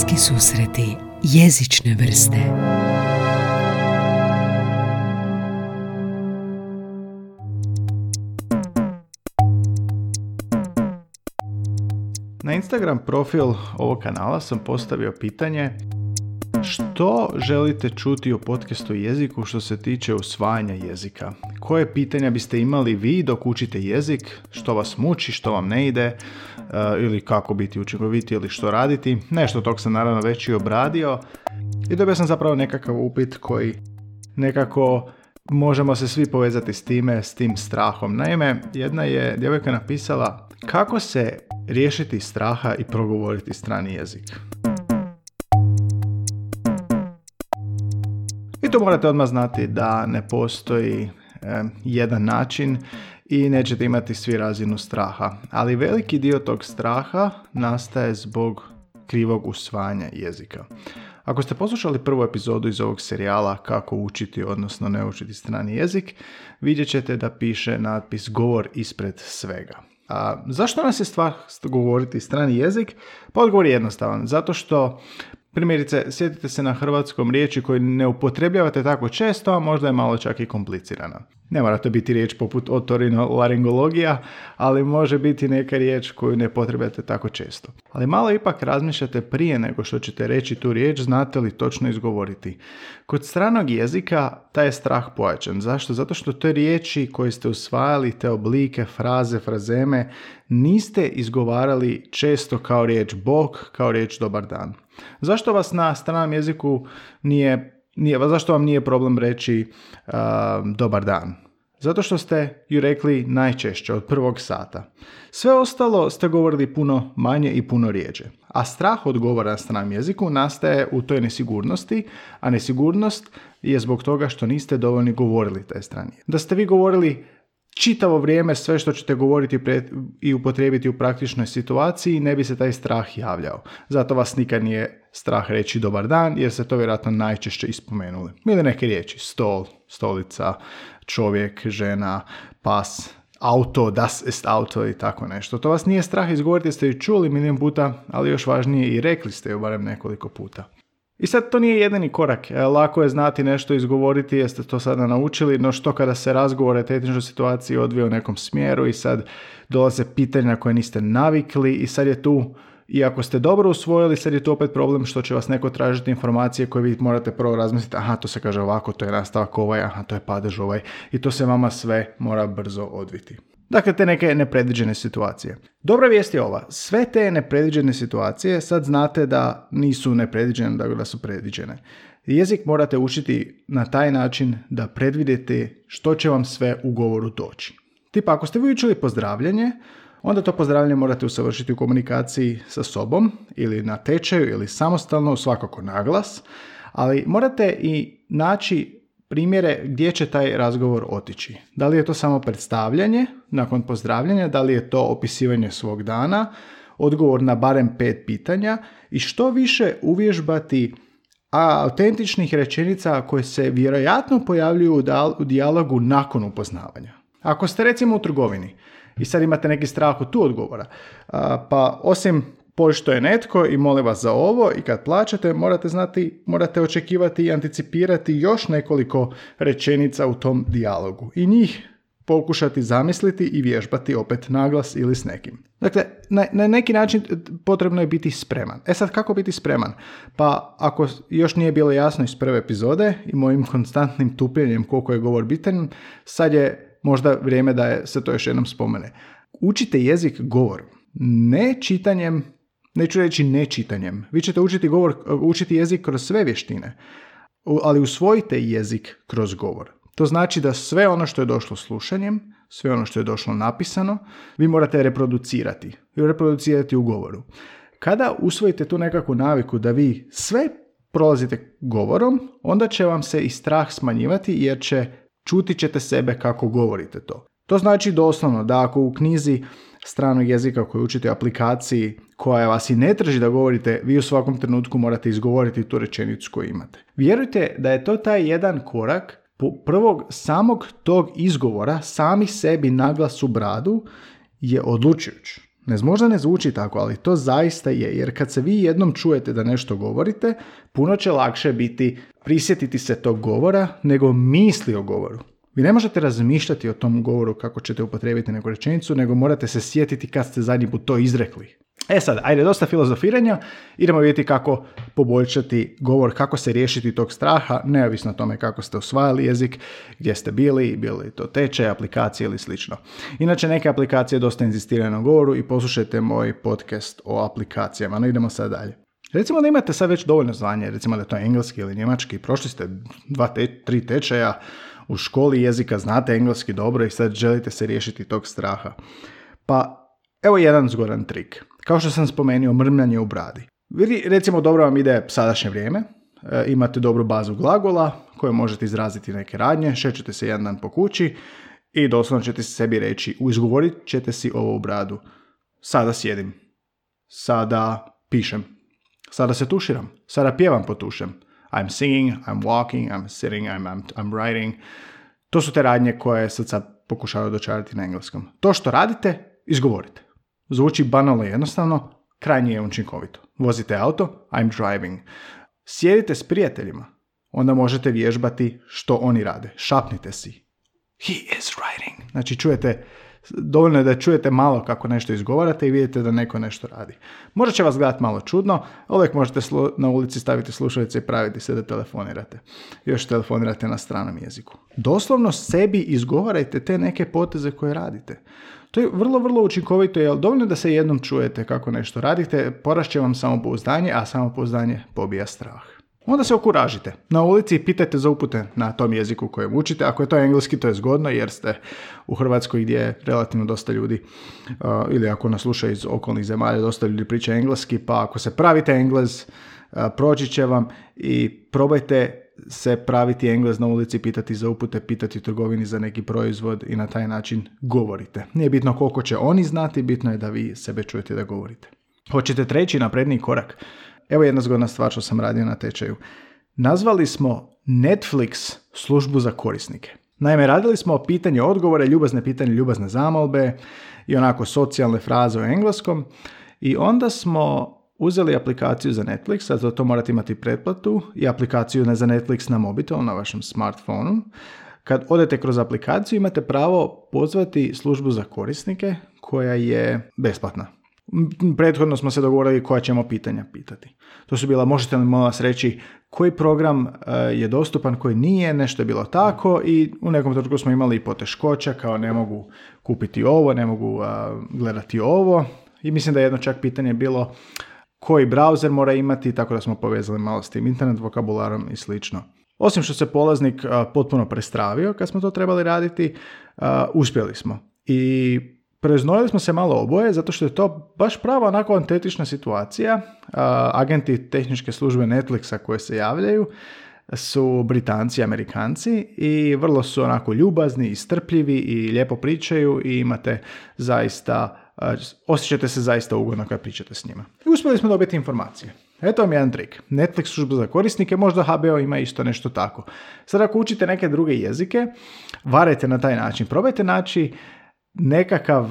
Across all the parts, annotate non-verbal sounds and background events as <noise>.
Bliski susreti jezične vrste Na Instagram profil ovog kanala sam postavio pitanje što želite čuti u podcastu jeziku što se tiče usvajanja jezika? Koje pitanja biste imali vi dok učite jezik? Što vas muči, što vam ne ide? Eh, ili kako biti učinkoviti ili što raditi? Nešto tog sam naravno već i obradio. I dobio sam zapravo nekakav upit koji nekako možemo se svi povezati s time, s tim strahom. Naime, jedna je djevojka napisala kako se riješiti straha i progovoriti strani jezik. I tu morate odmah znati da ne postoji jedan način i nećete imati svi razinu straha. Ali veliki dio tog straha nastaje zbog krivog usvajanja jezika. Ako ste poslušali prvu epizodu iz ovog serijala kako učiti, odnosno ne učiti strani jezik, vidjet ćete da piše natpis govor ispred svega. A zašto nas je stvar govoriti strani jezik? Pa odgovor je jednostavan. Zato što Primjerice, sjetite se na hrvatskom riječi koju ne upotrebljavate tako često, a možda je malo čak i komplicirana. Ne mora to biti riječ poput otorinolaringologija, ali može biti neka riječ koju ne potrebujete tako često. Ali malo ipak razmišljate prije nego što ćete reći tu riječ, znate li točno izgovoriti. Kod stranog jezika taj je strah pojačan. Zašto? Zato što te riječi koje ste usvajali, te oblike, fraze, frazeme, niste izgovarali često kao riječ bog, kao riječ dobar dan. Zašto vas na stranom jeziku nije nije, zašto vam nije problem reći dobar dan? Zato što ste ju rekli najčešće od prvog sata. Sve ostalo ste govorili puno manje i puno rijeđe. A strah od govora na stranom jeziku nastaje u toj nesigurnosti, a nesigurnost je zbog toga što niste dovoljno govorili taj strani. Da ste vi govorili čitavo vrijeme sve što ćete govoriti i upotrijebiti u praktičnoj situaciji ne bi se taj strah javljao. Zato vas nikad nije strah reći dobar dan jer se to vjerojatno najčešće ispomenuli. Ili neke riječi, stol, stolica, čovjek, žena, pas, auto, das ist auto i tako nešto. To vas nije strah izgovoriti, ste ju čuli milijun puta, ali još važnije i rekli ste ju barem nekoliko puta. I sad to nije jedini korak. E, lako je znati nešto izgovoriti, jeste to sada naučili, no što kada se razgovore tehničnoj situaciji odvije u nekom smjeru i sad dolaze pitanja koje niste navikli i sad je tu i ako ste dobro usvojili, sad je tu opet problem što će vas neko tražiti informacije koje vi morate prvo razmisliti, aha, to se kaže ovako, to je nastavak ovaj, aha, to je padež ovaj i to se vama sve mora brzo odviti. Dakle, te neke nepredviđene situacije. Dobra vijest je ova. Sve te nepredviđene situacije sad znate da nisu nepredviđene, dakle da su predviđene. Jezik morate učiti na taj način da predvidite što će vam sve u govoru doći. Tipa, ako ste vi učili pozdravljanje, onda to pozdravljanje morate usavršiti u komunikaciji sa sobom ili na tečaju ili samostalno, svakako naglas, ali morate i naći primjere gdje će taj razgovor otići. Da li je to samo predstavljanje nakon pozdravljanja, da li je to opisivanje svog dana, odgovor na barem pet pitanja i što više uvježbati a autentičnih rečenica koje se vjerojatno pojavljuju u dijalogu nakon upoznavanja. Ako ste recimo u trgovini i sad imate neki strah od tu odgovora, pa osim pošto je netko i molim vas za ovo i kad plaćate morate znati, morate očekivati i anticipirati još nekoliko rečenica u tom dijalogu i njih pokušati zamisliti i vježbati opet naglas ili s nekim. Dakle, na, na neki način potrebno je biti spreman. E sad, kako biti spreman? Pa ako još nije bilo jasno iz prve epizode i mojim konstantnim tupljenjem koliko je govor bitan, sad je možda vrijeme da je, se to još jednom spomene. Učite jezik govorom, ne čitanjem neću reći nečitanjem. Vi ćete učiti, govor, učiti jezik kroz sve vještine, ali usvojite jezik kroz govor. To znači da sve ono što je došlo slušanjem, sve ono što je došlo napisano, vi morate reproducirati. I reproducirati u govoru. Kada usvojite tu nekakvu naviku da vi sve prolazite govorom, onda će vam se i strah smanjivati jer će čuti ćete sebe kako govorite to. To znači doslovno da ako u knjizi stranog jezika koju učite u aplikaciji koja vas i ne traži da govorite, vi u svakom trenutku morate izgovoriti tu rečenicu koju imate. Vjerujte da je to taj jedan korak prvog samog tog izgovora, sami sebi naglas u bradu, je odlučujuć. Ne, možda ne zvuči tako, ali to zaista je, jer kad se vi jednom čujete da nešto govorite, puno će lakše biti prisjetiti se tog govora nego misli o govoru. Vi ne možete razmišljati o tom govoru kako ćete upotrijebiti neku rečenicu, nego morate se sjetiti kad ste zadnji put to izrekli. E sad, ajde, dosta filozofiranja, idemo vidjeti kako poboljšati govor, kako se riješiti tog straha, neovisno o tome kako ste osvajali jezik, gdje ste bili, bili to tečaj, aplikacije ili slično. Inače, neke aplikacije dosta inzistiraju na govoru i poslušajte moj podcast o aplikacijama, no idemo sad dalje. Recimo da imate sad već dovoljno zvanje, recimo da je to engleski ili njemački, prošli ste dva, te, tri tečaja, u školi jezika znate engleski dobro i sad želite se riješiti tog straha. Pa evo jedan zgodan trik. Kao što sam spomenuo, mrmljanje u bradi. Vi recimo dobro vam ide sadašnje vrijeme, e, imate dobru bazu glagola koje možete izraziti neke radnje, šećete se jedan dan po kući i doslovno ćete sebi reći, izgovorit ćete si ovo u bradu. Sada sjedim, sada pišem, sada se tuširam, sada pjevam po tušem. I'm singing, I'm walking, I'm sitting, I'm, I'm, I'm writing. To su te radnje koje sad sad pokušavaju dočarati na engleskom. To što radite, izgovorite. Zvuči banalno jednostavno, krajnje je učinkovito. Vozite auto, I'm driving. Sjedite s prijateljima, onda možete vježbati što oni rade. Šapnite si. He is writing. Znači čujete dovoljno je da čujete malo kako nešto izgovarate i vidite da neko nešto radi. Možda će vas gledati malo čudno, uvijek možete na ulici staviti slušalice i praviti se da telefonirate. Još telefonirate na stranom jeziku. Doslovno sebi izgovarajte te neke poteze koje radite. To je vrlo, vrlo učinkovito, jer dovoljno da se jednom čujete kako nešto radite, porašće vam samopouzdanje, a samopouzdanje pobija strah onda se okuražite. Na ulici pitajte za upute na tom jeziku kojem učite. Ako je to engleski, to je zgodno jer ste u Hrvatskoj gdje je relativno dosta ljudi, uh, ili ako nas sluša iz okolnih zemalja, dosta ljudi priča engleski, pa ako se pravite englez, uh, proći će vam i probajte se praviti englez na ulici, pitati za upute, pitati u trgovini za neki proizvod i na taj način govorite. Nije bitno koliko će oni znati, bitno je da vi sebe čujete da govorite. Hoćete treći napredni korak? Evo jedna zgodna stvar što sam radio na tečaju. Nazvali smo Netflix službu za korisnike. Naime, radili smo pitanje odgovore, ljubazne pitanje, ljubazne zamolbe i onako socijalne fraze u engleskom i onda smo uzeli aplikaciju za Netflix, a za to morate imati pretplatu i aplikaciju za Netflix na mobitel, na vašem smartfonu. Kad odete kroz aplikaciju imate pravo pozvati službu za korisnike koja je besplatna. Prethodno smo se dogovorili koja ćemo pitanja pitati. To su bila, možete li molim vas reći koji program e, je dostupan, koji nije, nešto je bilo tako i u nekom trenutku smo imali i poteškoća kao ne mogu kupiti ovo, ne mogu gledati ovo i mislim da je jedno čak pitanje bilo koji browser mora imati, tako da smo povezali malo s tim internet vokabularom i slično. Osim što se polaznik potpuno prestravio kad smo to trebali raditi, uspjeli smo. I Preznojili smo se malo oboje, zato što je to baš prava onako antetična situacija. agenti tehničke službe Netflixa koje se javljaju su Britanci, Amerikanci i vrlo su onako ljubazni i strpljivi i lijepo pričaju i imate zaista, osjećate se zaista ugodno kad pričate s njima. I uspjeli smo dobiti informacije. Eto vam jedan trik. Netflix služba za korisnike, možda HBO ima isto nešto tako. Sad ako učite neke druge jezike, varajte na taj način. Probajte naći nekakav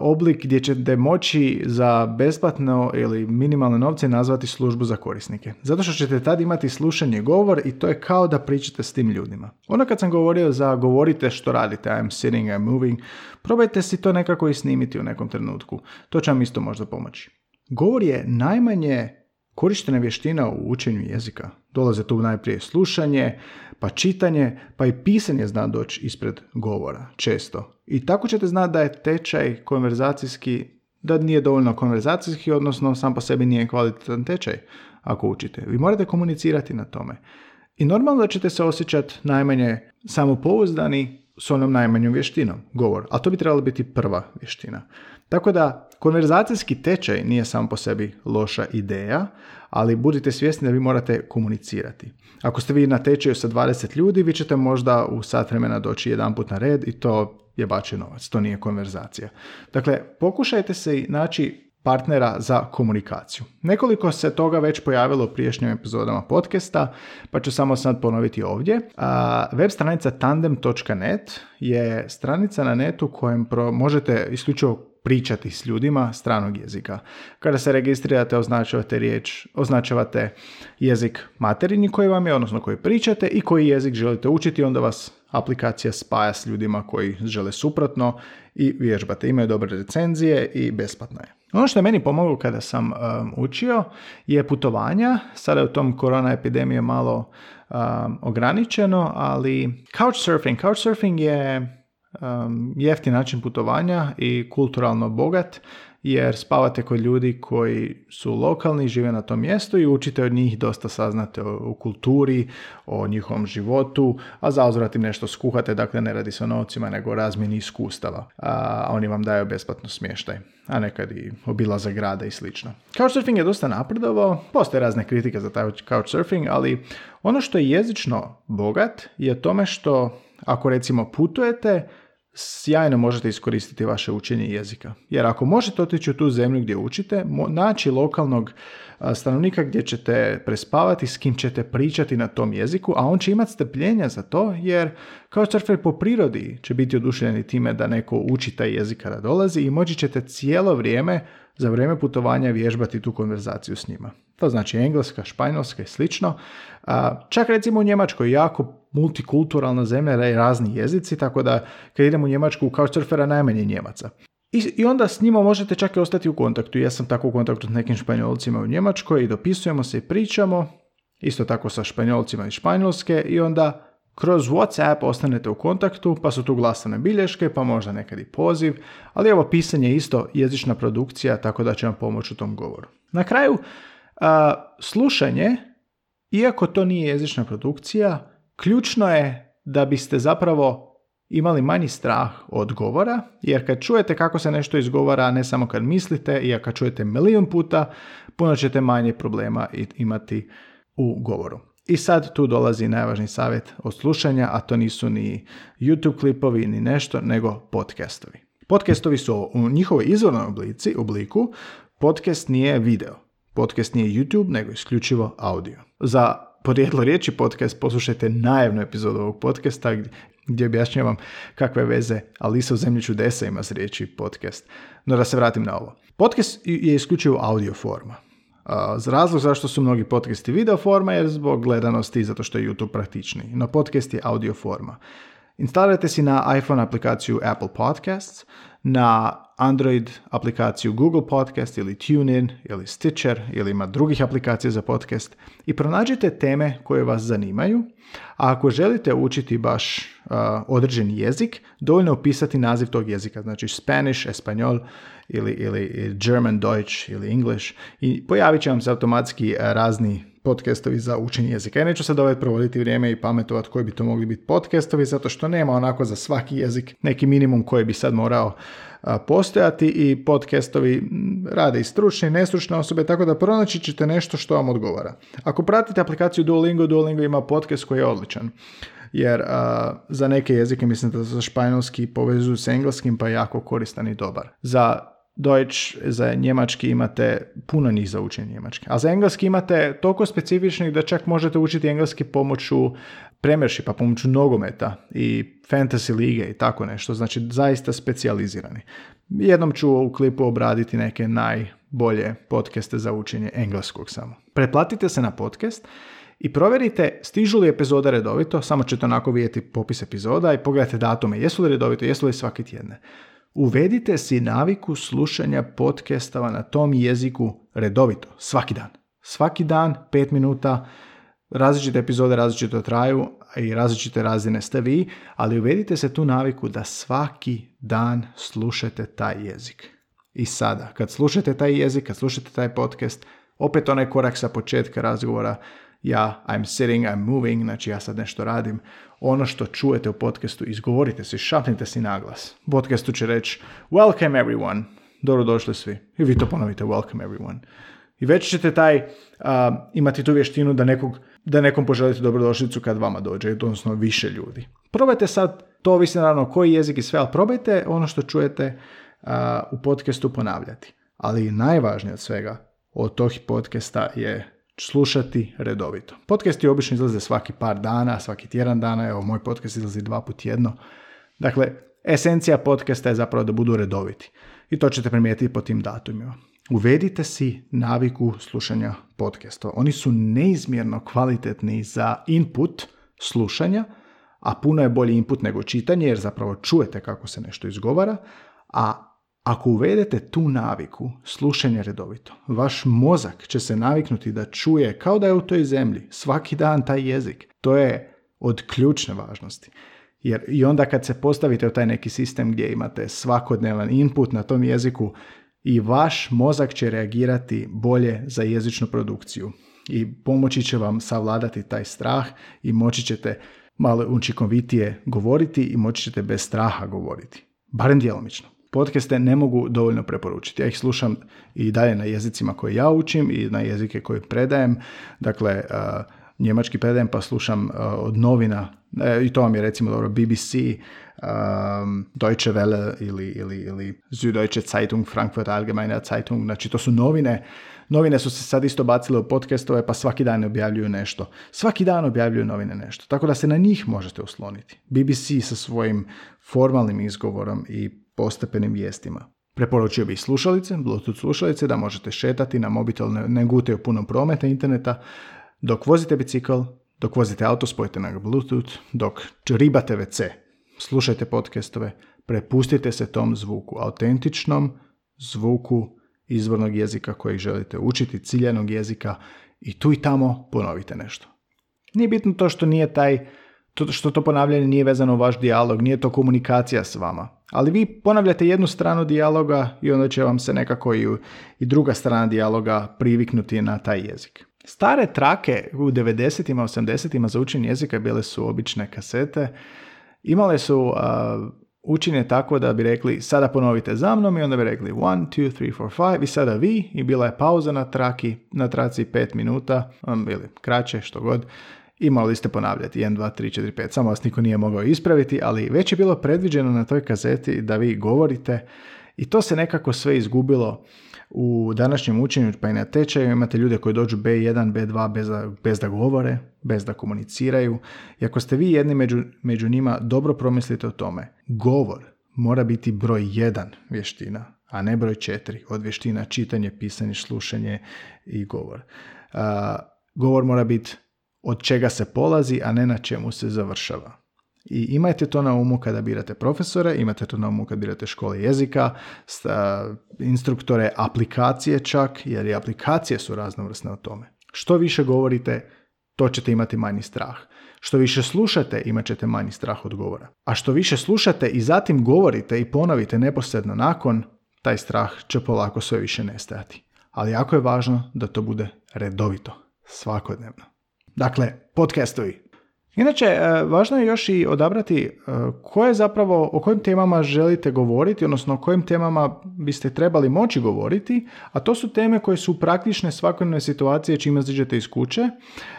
oblik gdje ćete moći za besplatno ili minimalne novce nazvati službu za korisnike. Zato što ćete tad imati slušanje govor i to je kao da pričate s tim ljudima. Ono kad sam govorio za govorite što radite, I'm sitting, I'm moving, probajte si to nekako i snimiti u nekom trenutku. To će vam isto možda pomoći. Govor je najmanje korištena vještina u učenju jezika. Dolaze tu najprije slušanje, pa čitanje, pa i pisanje zna doći ispred govora, često. I tako ćete znati da je tečaj konverzacijski, da nije dovoljno konverzacijski, odnosno sam po sebi nije kvalitetan tečaj ako učite. Vi morate komunicirati na tome. I normalno da ćete se osjećati najmanje samopouzdani s onom najmanjom vještinom, govor. Ali to bi trebala biti prva vještina. Tako da konverzacijski tečaj nije sam po sebi loša ideja, ali budite svjesni da vi morate komunicirati. Ako ste vi na tečaju sa 20 ljudi, vi ćete možda u sat vremena doći jedan put na red i to je bačen novac, to nije konverzacija. Dakle, pokušajte se naći partnera za komunikaciju. Nekoliko se toga već pojavilo u priješnjim epizodama podcasta, pa ću samo sad ponoviti ovdje. A, web stranica tandem.net je stranica na netu kojem pro, možete isključivo pričati s ljudima stranog jezika. Kada se registrirate, označavate riječ, označavate jezik materinji koji vam je, odnosno koji pričate i koji jezik želite učiti, onda vas aplikacija spaja s ljudima koji žele suprotno i vježbate. Imaju dobre recenzije i besplatno je. Ono što je meni pomoglo kada sam um, učio je putovanja. Sada je u tom korona epidemije malo um, ograničeno, ali couchsurfing. Couchsurfing je um, jeftin način putovanja i kulturalno bogat jer spavate kod ljudi koji su lokalni, žive na tom mjestu i učite od njih dosta saznate o, kulturi, o njihovom životu, a zauzvrat im nešto skuhate, dakle ne radi se o novcima nego o razmjeni iskustava, a oni vam daju besplatno smještaj, a nekad i obilaza grada i slično. Couchsurfing je dosta napredovao, postoje razne kritike za taj couchsurfing, ali ono što je jezično bogat je tome što ako recimo putujete, sjajno možete iskoristiti vaše učenje jezika. Jer ako možete otići u tu zemlju gdje učite, naći lokalnog stanovnika gdje ćete prespavati, s kim ćete pričati na tom jeziku, a on će imati strpljenja za to, jer kao surfer po prirodi će biti oduševljeni time da neko uči taj jezik kada dolazi i moći ćete cijelo vrijeme za vrijeme putovanja vježbati tu konverzaciju s njima. To znači engleska, španjolska i slično. Čak recimo u Njemačkoj jako multikulturalna zemlja i razni jezici, tako da kad idemo u Njemačku u Couchsurfera najmanje Njemaca. I onda s njima možete čak i ostati u kontaktu. Ja sam tako u kontaktu s nekim španjolcima u Njemačkoj i dopisujemo se i pričamo. Isto tako sa španjolcima iz Španjolske i onda kroz WhatsApp ostanete u kontaktu, pa su tu glasane bilješke, pa možda nekad i poziv, ali ovo pisanje je isto jezična produkcija, tako da će vam pomoći u tom govoru. Na kraju, slušanje, iako to nije jezična produkcija, ključno je da biste zapravo imali manji strah od govora, jer kad čujete kako se nešto izgovara, ne samo kad mislite, i kad čujete milijun puta, puno ćete manje problema imati u govoru. I sad tu dolazi najvažniji savjet od slušanja, a to nisu ni YouTube klipovi ni nešto, nego podcastovi. Podcastovi su u njihovoj izvornoj oblici, obliku, podcast nije video. Podcast nije YouTube, nego isključivo audio. Za podrijetlo riječi podcast poslušajte najavnu epizodu ovog podcasta gdje objašnjavam kakve veze Alisa u zemlji čudesa ima s riječi podcast. No da se vratim na ovo. Podcast je isključivo audio forma. Za razlog zašto su mnogi podcasti video forma jer zbog gledanosti zato što je YouTube praktičniji. No podcast je audio forma. Instalirajte si na iPhone aplikaciju Apple Podcasts, na Android aplikaciju Google Podcast ili TuneIn ili Stitcher ili ima drugih aplikacija za podcast i pronađite teme koje vas zanimaju, a ako želite učiti baš uh, određeni jezik, dovoljno upisati naziv tog jezika, znači Spanish, Espanjol ili, ili German, Deutsch ili English i pojavit će vam se automatski razni podcastovi za učenje jezika. Ja neću sad ovaj provoditi vrijeme i pametovati koji bi to mogli biti podcastovi, zato što nema onako za svaki jezik neki minimum koji bi sad morao postojati i podcastovi rade i stručne i nestručne osobe, tako da pronaći ćete nešto što vam odgovara. Ako pratite aplikaciju Duolingo, Duolingo ima podcast koji je odličan. Jer za neke jezike mislim da za španjolski povezuju s engleskim pa je jako koristan i dobar. Za Deutsch, za njemački imate puno njih za učenje njemački. A za engleski imate toliko specifičnih da čak možete učiti engleski pomoću pa pomoću nogometa i fantasy lige i tako nešto. Znači zaista specijalizirani. Jednom ću u klipu obraditi neke najbolje podcaste za učenje engleskog samo. Pretplatite se na podcast i provjerite stižu li epizoda redovito, samo ćete onako vidjeti popis epizoda i pogledajte datume, jesu li redovito, jesu li svaki tjedne. Uvedite si naviku slušanja podcastava na tom jeziku redovito, svaki dan. Svaki dan, pet minuta, različite epizode različito traju i različite razine ste vi, ali uvedite se tu naviku da svaki dan slušate taj jezik. I sada, kad slušate taj jezik, kad slušate taj podcast, opet onaj korak sa početka razgovora, ja, I'm sitting, I'm moving, znači ja sad nešto radim, ono što čujete u podcastu, izgovorite si, šapnite si naglas. Podcastu će reći, welcome everyone, dobro došli svi. I vi to ponovite, welcome everyone. I već ćete taj, imati tu vještinu da, nekog, da nekom poželite dobrodošlicu kad vama dođe, odnosno više ljudi. Probajte sad, to ovisi naravno koji jezik i sve, ali probajte ono što čujete u podcastu ponavljati. Ali najvažnije od svega od tog podcasta je slušati redovito. Podcasti obično izlaze svaki par dana, svaki tjedan dana, evo moj podcast izlazi dva put tjedno. Dakle, Esencija podcasta je zapravo da budu redoviti. I to ćete primijetiti po tim datumima. Uvedite si naviku slušanja podcasta. Oni su neizmjerno kvalitetni za input slušanja, a puno je bolji input nego čitanje jer zapravo čujete kako se nešto izgovara, a ako uvedete tu naviku, slušanje redovito, vaš mozak će se naviknuti da čuje kao da je u toj zemlji, svaki dan taj jezik. To je od ključne važnosti. Jer i onda kad se postavite u taj neki sistem gdje imate svakodnevan input na tom jeziku, i vaš mozak će reagirati bolje za jezičnu produkciju i pomoći će vam savladati taj strah i moći ćete malo učinkovitije govoriti i moći ćete bez straha govoriti. Barem djelomično. Podcaste ne mogu dovoljno preporučiti. Ja ih slušam i dalje na jezicima koje ja učim i na jezike koje predajem. Dakle, njemački predajem pa slušam od novina e, i to vam je recimo dobro BBC, um, Deutsche Welle ili, ili, ili Süddeutsche Zeitung, Frankfurt Allgemeine Zeitung, znači to su novine. Novine su se sad isto bacile u podcastove pa svaki dan objavljuju nešto. Svaki dan objavljuju novine nešto, tako da se na njih možete osloniti. BBC sa svojim formalnim izgovorom i postepenim vijestima. Preporučio bih slušalice, Bluetooth slušalice, da možete šetati na mobitel, ne, ne gutaju puno prometa interneta, dok vozite bicikl, dok vozite auto, spojite na Bluetooth, dok ribate WC, slušajte podcastove, prepustite se tom zvuku, autentičnom zvuku izvornog jezika kojeg želite učiti, ciljanog jezika i tu i tamo ponovite nešto. Nije bitno to što nije taj, to što to ponavljanje nije vezano u vaš dijalog, nije to komunikacija s vama. Ali vi ponavljate jednu stranu dijaloga i onda će vam se nekako i, i druga strana dijaloga priviknuti na taj jezik. Stare trake u 90-ima, 80-ima za učenje jezika bile su obične kasete. Imale su uh, učenje tako da bi rekli sada ponovite za mnom i onda bi rekli 1, 2, 3, 4, 5 i sada vi i bila je pauza na traki, na traci 5 minuta um, ili kraće što god i morali ste ponavljati 1, 2, 3, 4, 5. Samo vas niko nije mogao ispraviti, ali već je bilo predviđeno na toj kazeti da vi govorite i to se nekako sve izgubilo u današnjem učenju pa i na tečaju imate ljude koji dođu B1, B2 bez da, bez da govore, bez da komuniciraju. I ako ste vi jedni među, među njima, dobro promislite o tome. Govor mora biti broj jedan vještina, a ne broj četiri od vještina čitanje, pisanje, slušanje i govor. govor mora biti od čega se polazi, a ne na čemu se završava. I imajte to na umu kada birate profesore, imate to na umu kada birate škole jezika, instruktore, aplikacije čak, jer i aplikacije su raznovrsne o tome. Što više govorite, to ćete imati manji strah. Što više slušate, imat ćete manji strah od govora. A što više slušate i zatim govorite i ponovite neposredno nakon, taj strah će polako sve više nestajati. Ali jako je važno da to bude redovito, svakodnevno. Dakle, podcastovi, Inače, e, važno je još i odabrati e, koje zapravo, o kojim temama želite govoriti, odnosno o kojim temama biste trebali moći govoriti, a to su teme koje su praktične svakodnevne situacije čime izađete iz kuće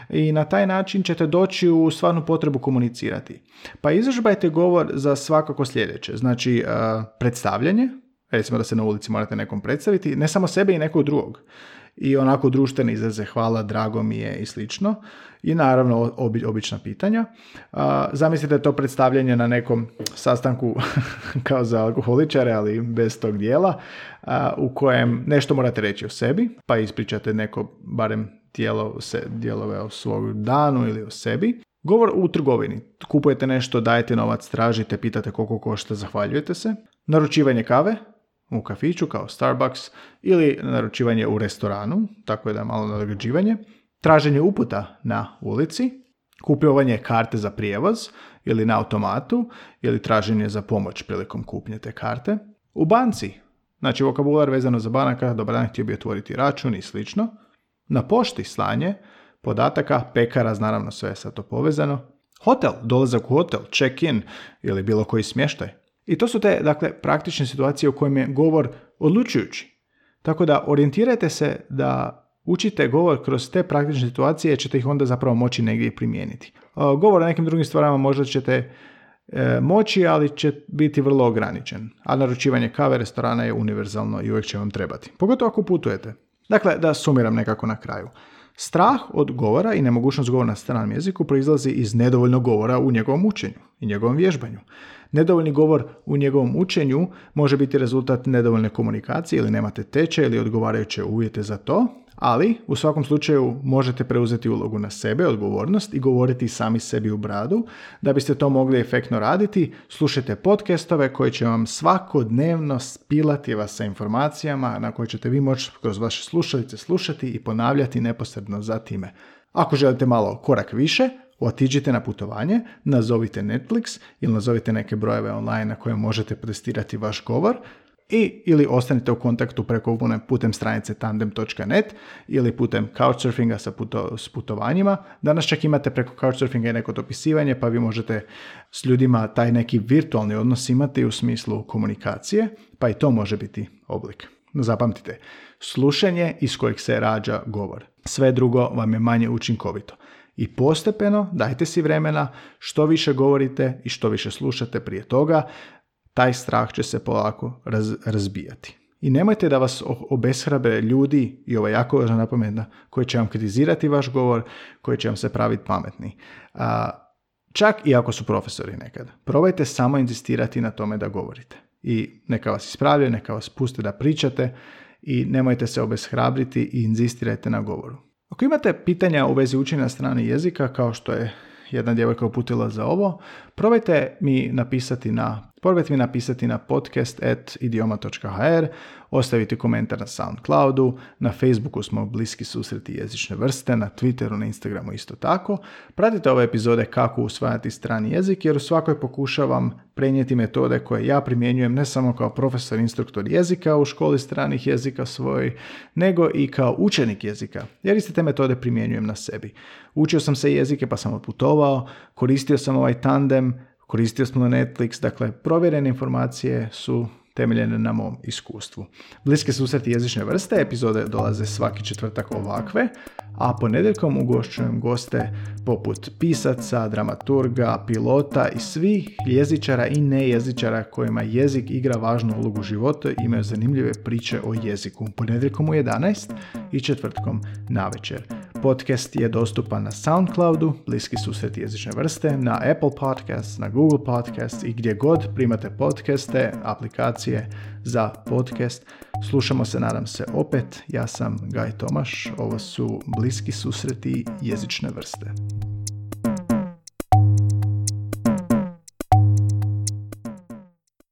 i na taj način ćete doći u stvarnu potrebu komunicirati. Pa izražbajte govor za svakako sljedeće, znači e, predstavljanje, recimo da se na ulici morate nekom predstaviti, ne samo sebe i nekog drugog i onako društvene izraze hvala, drago mi je i slično. I naravno obi, obična pitanja. zamislite to predstavljanje na nekom sastanku <laughs> kao za alkoholičare, ali bez tog dijela, u kojem nešto morate reći o sebi, pa ispričate neko barem dijelo, se, dijelove o svog danu ili o sebi. Govor u trgovini. Kupujete nešto, dajete novac, tražite, pitate koliko košta, zahvaljujete se. Naručivanje kave, u kafiću kao Starbucks ili naručivanje u restoranu, tako je da je malo nagrađivanje, traženje uputa na ulici, kupovanje karte za prijevoz ili na automatu ili traženje za pomoć prilikom kupnje te karte. U banci, znači vokabular vezano za banaka, dobar dan, htio bi otvoriti račun i slično. Na pošti slanje podataka, pekara, naravno sve je sad to povezano. Hotel, dolazak u hotel, check-in ili bilo koji smještaj. I to su te, dakle, praktične situacije u kojima je govor odlučujući. Tako da orijentirajte se da učite govor kroz te praktične situacije, ćete ih onda zapravo moći negdje primijeniti. Govor o nekim drugim stvarama možda ćete e, moći, ali će biti vrlo ograničen. A naručivanje kave restorana je univerzalno i uvijek će vam trebati. Pogotovo ako putujete. Dakle, da sumiram nekako na kraju. Strah od govora i nemogućnost govora na stranom jeziku proizlazi iz nedovoljnog govora u njegovom učenju i njegovom vježbanju. Nedovoljni govor u njegovom učenju može biti rezultat nedovoljne komunikacije ili nemate teče ili odgovarajuće uvjete za to, ali u svakom slučaju možete preuzeti ulogu na sebe, odgovornost i govoriti sami sebi u bradu. Da biste to mogli efektno raditi, slušajte podcastove koji će vam svakodnevno spilati vas sa informacijama na koje ćete vi moći kroz vaše slušalice slušati i ponavljati neposredno za time. Ako želite malo korak više, otiđite na putovanje, nazovite Netflix ili nazovite neke brojeve online na koje možete testirati vaš govor i ili ostanite u kontaktu preko putem stranice tandem.net ili putem couchsurfinga sa puto, s putovanjima. Danas čak imate preko couchsurfinga i neko dopisivanje pa vi možete s ljudima taj neki virtualni odnos imati u smislu komunikacije, pa i to može biti oblik. Zapamtite, slušanje iz kojeg se rađa govor. Sve drugo vam je manje učinkovito. I postepeno dajte si vremena što više govorite i što više slušate prije toga, taj strah će se polako razbijati. I nemojte da vas obeshrabe ljudi, i ovo je jako važna napomena, koji će vam kritizirati vaš govor, koji će vam se praviti pametni. A, čak i ako su profesori nekad. Probajte samo inzistirati na tome da govorite. I neka vas ispravljaju, neka vas puste da pričate i nemojte se obeshrabriti i inzistirajte na govoru. Ako imate pitanja u vezi učenja strane jezika, kao što je jedna djevojka uputila za ovo, probajte mi napisati na Probajte mi napisati na podcast.idioma.hr, ostaviti komentar na Soundcloudu, na Facebooku smo bliski susreti jezične vrste, na Twitteru, na Instagramu isto tako. Pratite ove epizode kako usvajati strani jezik jer u svakoj pokušavam prenijeti metode koje ja primjenjujem ne samo kao profesor instruktor jezika u školi stranih jezika svoj, nego i kao učenik jezika, jer iste te metode primjenjujem na sebi. Učio sam se jezike pa sam otputovao, koristio sam ovaj tandem, koristio smo Netflix, dakle provjerene informacije su temeljene na mom iskustvu. Bliske susreti jezične vrste, epizode dolaze svaki četvrtak ovakve, a ponedjeljkom ugošćujem goste poput pisaca, dramaturga, pilota i svih jezičara i nejezičara kojima jezik igra važnu ulogu u životu i imaju zanimljive priče o jeziku. Ponedjeljkom u 11 i četvrtkom na večer. Podcast je dostupan na Soundcloudu, bliski susret jezične vrste, na Apple Podcast, na Google Podcast i gdje god primate podcaste, aplikacije za podcast. Slušamo se, nadam se, opet. Ja sam Gaj Tomaš, ovo su bliski susreti jezične vrste.